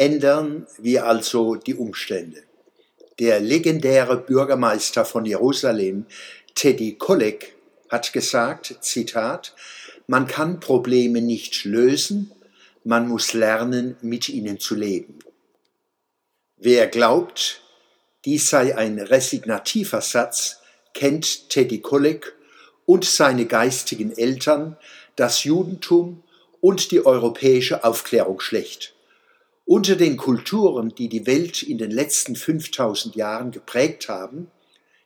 Ändern wir also die Umstände. Der legendäre Bürgermeister von Jerusalem, Teddy Kollek, hat gesagt, Zitat, man kann Probleme nicht lösen, man muss lernen, mit ihnen zu leben. Wer glaubt, dies sei ein resignativer Satz, kennt Teddy Kollek und seine geistigen Eltern, das Judentum und die europäische Aufklärung schlecht. Unter den Kulturen, die die Welt in den letzten 5000 Jahren geprägt haben,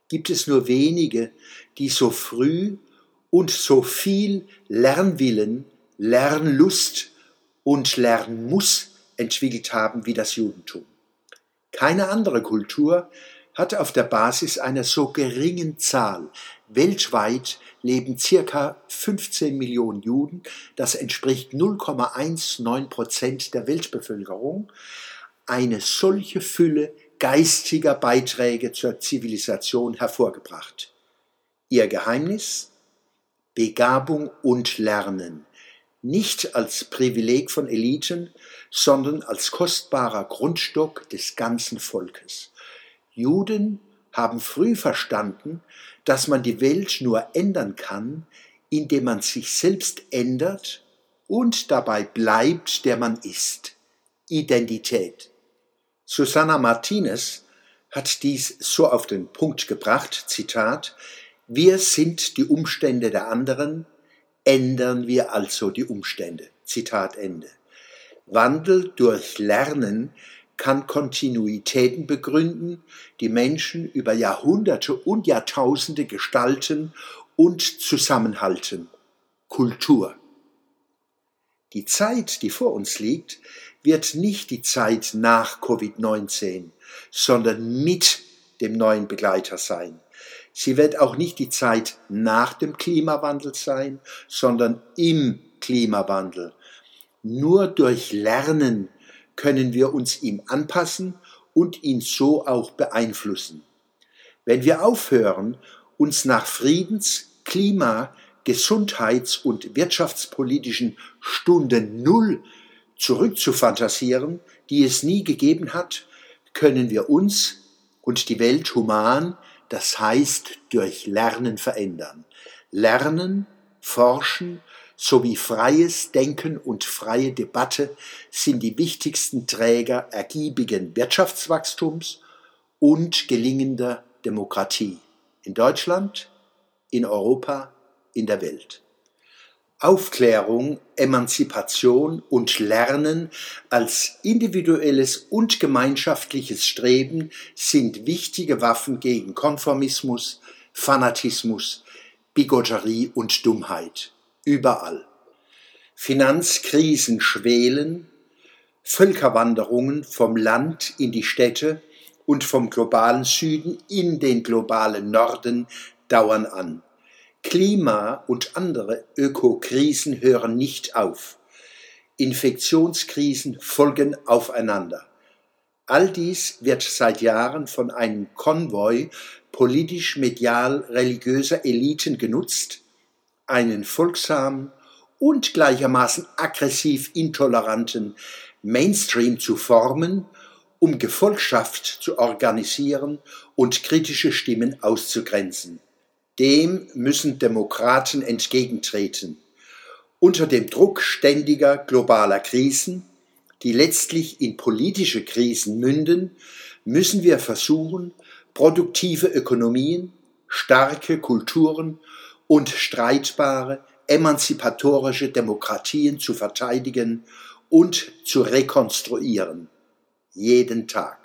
gibt es nur wenige, die so früh und so viel Lernwillen, Lernlust und Lernmuss entwickelt haben wie das Judentum. Keine andere Kultur hat auf der Basis einer so geringen Zahl weltweit leben circa 15 Millionen Juden, das entspricht 0,19 Prozent der Weltbevölkerung, eine solche Fülle geistiger Beiträge zur Zivilisation hervorgebracht. Ihr Geheimnis? Begabung und Lernen, nicht als Privileg von Eliten, sondern als kostbarer Grundstock des ganzen Volkes. Juden haben früh verstanden, dass man die Welt nur ändern kann, indem man sich selbst ändert und dabei bleibt, der man ist. Identität. Susanna Martinez hat dies so auf den Punkt gebracht, Zitat, wir sind die Umstände der anderen, ändern wir also die Umstände. Zitat Ende. Wandel durch Lernen kann Kontinuitäten begründen, die Menschen über Jahrhunderte und Jahrtausende gestalten und zusammenhalten. Kultur. Die Zeit, die vor uns liegt, wird nicht die Zeit nach Covid-19, sondern mit dem neuen Begleiter sein. Sie wird auch nicht die Zeit nach dem Klimawandel sein, sondern im Klimawandel. Nur durch Lernen können wir uns ihm anpassen und ihn so auch beeinflussen. Wenn wir aufhören, uns nach Friedens-, Klima-, Gesundheits- und wirtschaftspolitischen Stunden Null zurückzufantasieren, die es nie gegeben hat, können wir uns und die Welt human, das heißt durch Lernen verändern. Lernen, forschen sowie freies Denken und freie Debatte sind die wichtigsten Träger ergiebigen Wirtschaftswachstums und gelingender Demokratie in Deutschland, in Europa, in der Welt. Aufklärung, Emanzipation und Lernen als individuelles und gemeinschaftliches Streben sind wichtige Waffen gegen Konformismus, Fanatismus, Bigotterie und Dummheit überall. Finanzkrisen schwelen, Völkerwanderungen vom Land in die Städte und vom globalen Süden in den globalen Norden dauern an. Klima und andere Ökokrisen hören nicht auf. Infektionskrisen folgen aufeinander. All dies wird seit Jahren von einem Konvoi politisch-medial-religiöser Eliten genutzt, einen folgsamen und gleichermaßen aggressiv intoleranten Mainstream zu formen, um Gefolgschaft zu organisieren und kritische Stimmen auszugrenzen. Dem müssen Demokraten entgegentreten. Unter dem Druck ständiger globaler Krisen, die letztlich in politische Krisen münden, müssen wir versuchen, produktive Ökonomien, starke Kulturen und streitbare, emanzipatorische Demokratien zu verteidigen und zu rekonstruieren. Jeden Tag.